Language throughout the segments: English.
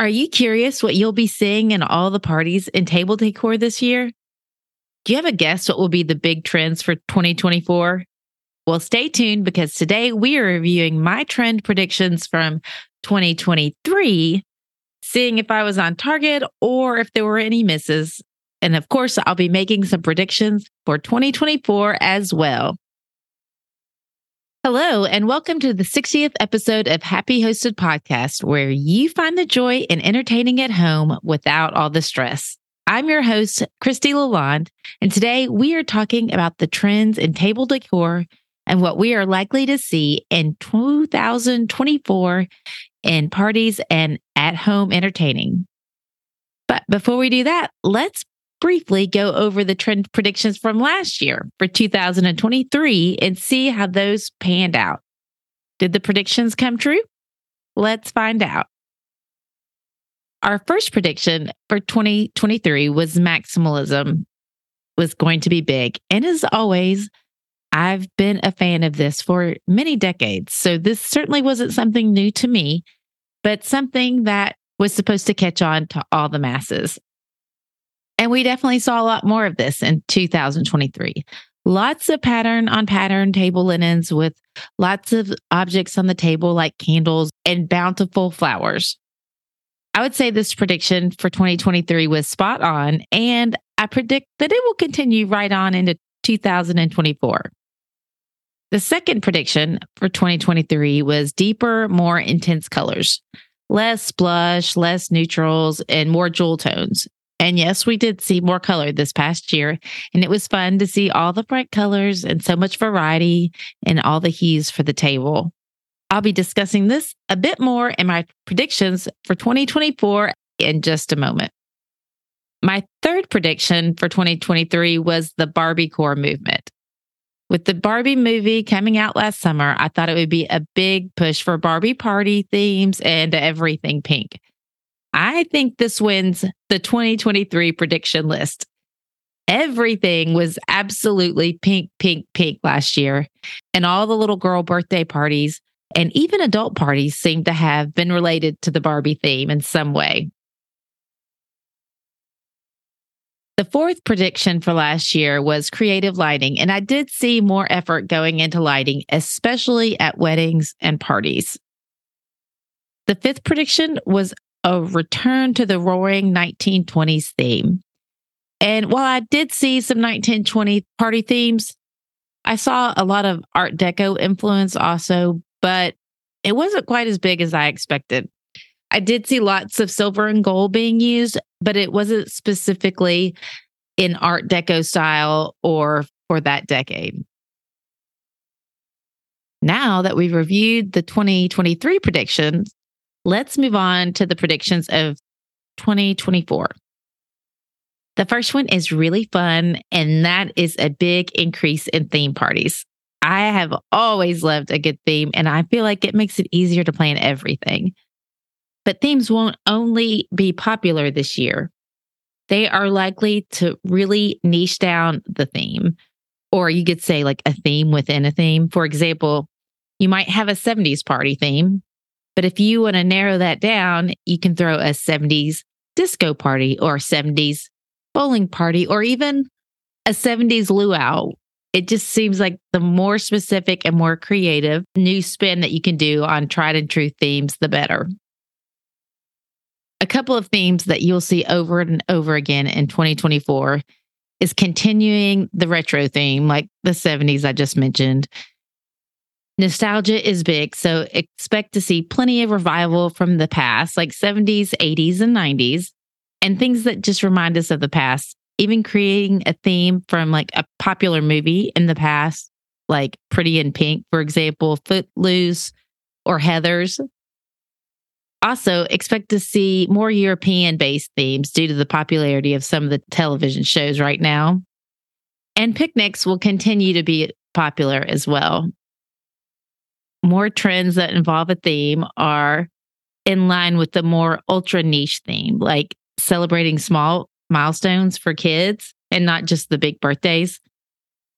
Are you curious what you'll be seeing in all the parties and table decor this year? Do you have a guess what will be the big trends for 2024? Well, stay tuned because today we are reviewing my trend predictions from 2023, seeing if I was on target or if there were any misses. And of course, I'll be making some predictions for 2024 as well. Hello, and welcome to the 60th episode of Happy Hostess Podcast, where you find the joy in entertaining at home without all the stress. I'm your host, Kristie LaLonde, and today we are talking about the trends in table decor and what we are likely to see in 2024 in parties and at home entertaining. But before we do that, let's briefly go over the trend predictions from last year for 2023 and see how those panned out. Did the predictions come true? Let's find out. Our first prediction for 2023 was maximalism was going to be big. And as always, I've been a fan of this for many decades. So this certainly wasn't something new to me, but something that was supposed to catch on to all the masses. And we definitely saw a lot more of this in 2023. Lots of pattern on pattern table linens with lots of objects on the table like candles and bountiful flowers. I would say this prediction for 2023 was spot on, and I predict that it will continue right on into 2024. The second prediction for 2023 was deeper, more intense colors, less blush, less neutrals, and more jewel tones. And yes, we did see more color this past year, and it was fun to see all the bright colors and so much variety and all the hues for the table. I'll be discussing this a bit more in my predictions for 2024 in just a moment. My third prediction for 2023 was the Barbie core movement. With the Barbie movie coming out last summer, I thought it would be a big push for Barbie party themes and everything pink. I think this wins the 2023 prediction list. Everything was absolutely pink, pink, pink last year. And all the little girl birthday parties and even adult parties seem to have been related to the Barbie theme in some way. The fourth prediction for last year was creative lighting, and I did see more effort going into lighting, especially at weddings and parties. The fifth prediction was a return to the roaring 1920s theme. And while I did see some 1920 party themes, I saw a lot of Art Deco influence also, but it wasn't quite as big as I expected. I did see lots of silver and gold being used, but it wasn't specifically in Art Deco style or for that decade. Now that we've reviewed the 2023 predictions, let's move on to the predictions of 2024. The first one is really fun, and that is a big increase in theme parties. I have always loved a good theme, and I feel like it makes it easier to plan everything. But themes won't only be popular this year, they are likely to really niche down the theme, or you could say like a theme within a theme. For example, you might have a 70s party theme, but if you want to narrow that down, you can throw a 70s disco party or 70s bowling party or even a 70s luau. It just seems like the more specific and more creative new spin that you can do on tried and true themes, the better a couple of themes that you'll see over and over again in 2024 is continuing the retro theme, like the 70s I just mentioned. Nostalgia is big, so expect to see plenty of revival from the past, like 70s, 80s, and 90s, and things that just remind us of the past. Even creating a theme from like a popular movie in the past, like Pretty in Pink, for example, Footloose or Heathers, also, expect to see more European based themes due to the popularity of some of the television shows right now. And picnics will continue to be popular as well. More trends that involve a theme are in line with the more ultra niche theme, like celebrating small milestones for kids and not just the big birthdays.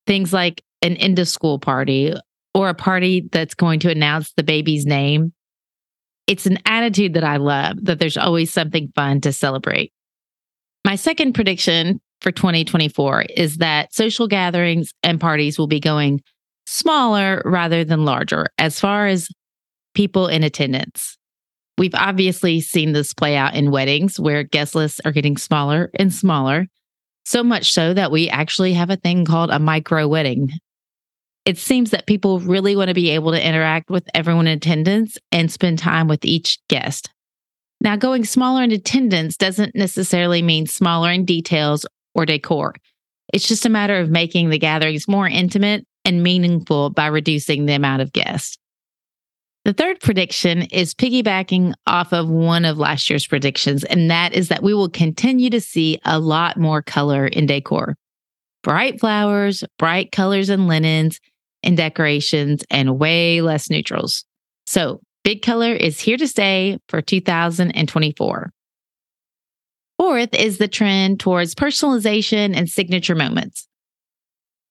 Things like an end of school party or a party that's going to announce the baby's name It's an attitude that I love, that there's always something fun to celebrate. My second prediction for 2024 is that social gatherings and parties will be going smaller rather than larger as far as people in attendance. We've obviously seen this play out in weddings where guest lists are getting smaller and smaller, so much so that we actually have a thing called a micro wedding. It seems that people really want to be able to interact with everyone in attendance and spend time with each guest. Now, going smaller in attendance doesn't necessarily mean smaller in details or decor. It's just a matter of making the gatherings more intimate and meaningful by reducing the amount of guests. The third prediction is piggybacking off of one of last year's predictions, and that is that we will continue to see a lot more color in decor. Bright flowers, bright colors and linens and decorations, and way less neutrals. So, big color is here to stay for 2024. Fourth is the trend towards personalization and signature moments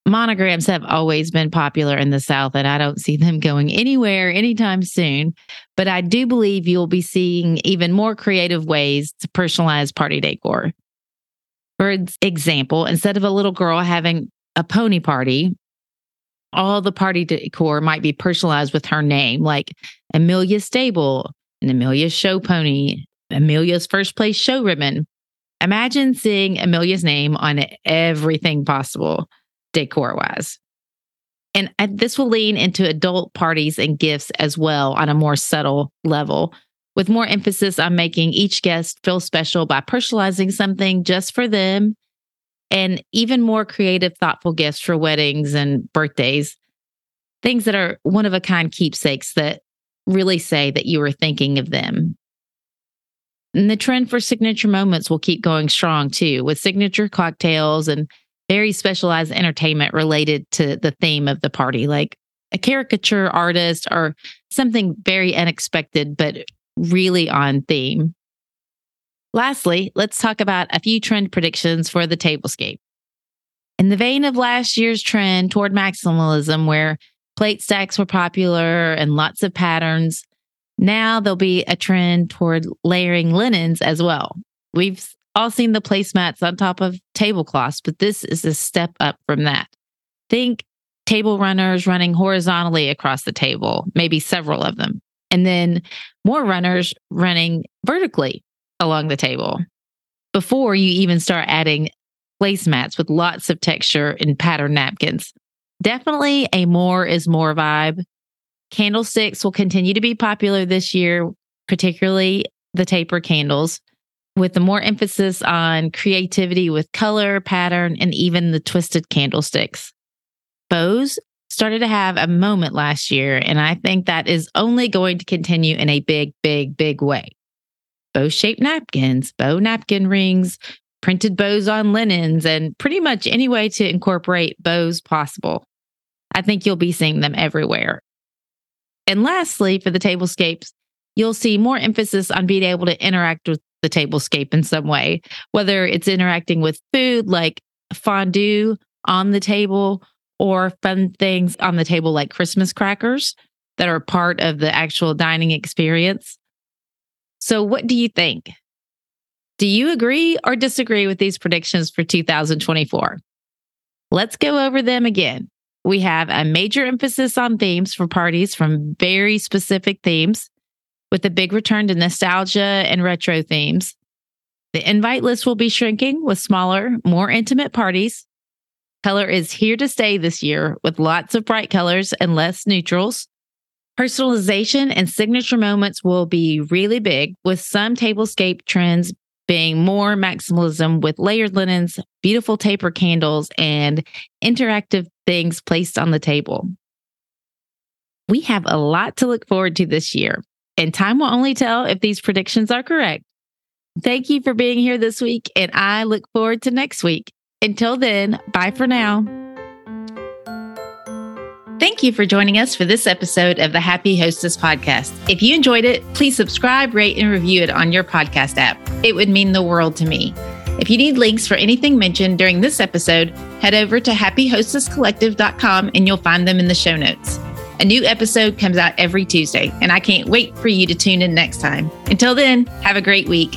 monograms have always been popular in the South, and I don't see them going anywhere anytime soon. But I do believe you'll be seeing even more creative ways to personalize party decor. For example, instead of a little girl having a pony party, all the party decor might be personalized with her name, like Amelia Stable and Amelia's show pony, Amelia's first place show ribbon. Imagine seeing Amelia's name on everything possible decor wise. And this will lean into adult parties and gifts as well on a more subtle level, with more emphasis on making each guest feel special by personalizing something just for them and even more creative, thoughtful gifts for weddings and birthdays. Things that are one of a kind keepsakes that really say that you were thinking of them. And the trend for signature moments will keep going strong too, with signature cocktails and very specialized entertainment related to the theme of the party, like a caricature artist or something very unexpected, but really on theme. Lastly, let's talk about a few trend predictions for the tablescape. In the vein of last year's trend toward maximalism, where plate stacks were popular and lots of patterns, now there'll be a trend toward layering linens as well. We've all seen the placemats on top of tablecloths, but this is a step up from that. Think table runners running horizontally across the table, maybe several of them, and then more runners running vertically along the table before you even start adding placemats with lots of texture and pattern napkins. Definitely a more is more vibe. Candlesticks will continue to be popular this year, particularly the taper candles with the more emphasis on creativity with color, pattern, and even the twisted candlesticks. Bows started to have a moment last year, and I think that is only going to continue in a big, big, big way. Bow shaped napkins, bow napkin rings, printed bows on linens, and pretty much any way to incorporate bows possible. I think you'll be seeing them everywhere. And lastly, for the tablescapes, you'll see more emphasis on being able to interact with the tablescape in some way, whether it's interacting with food like fondue on the table or fun things on the table like Christmas crackers that are part of the actual dining experience. So, what do you think? Do you agree or disagree with these predictions for 2024? Let's go over them again. We have a major emphasis on themes for parties from very specific themes with a big return to nostalgia and retro themes. The invite list will be shrinking with smaller, more intimate parties. Color is here to stay this year with lots of bright colors and less neutrals. Personalization and signature moments will be really big, with some tablescape trends being more maximalism with layered linens, beautiful taper candles, and interactive things placed on the table. We have a lot to look forward to this year and time will only tell if these predictions are correct. Thank you for being here this week, and I look forward to next week. Until then, bye for now. Thank you for joining us for this episode of the Happy Hostess podcast. If you enjoyed it, please subscribe, rate, and review it on your podcast app. It would mean the world to me. If you need links for anything mentioned during this episode, head over to happyhostesscollective.com and you'll find them in the show notes. A new episode comes out every Tuesday, and I can't wait for you to tune in next time. Until then, have a great week.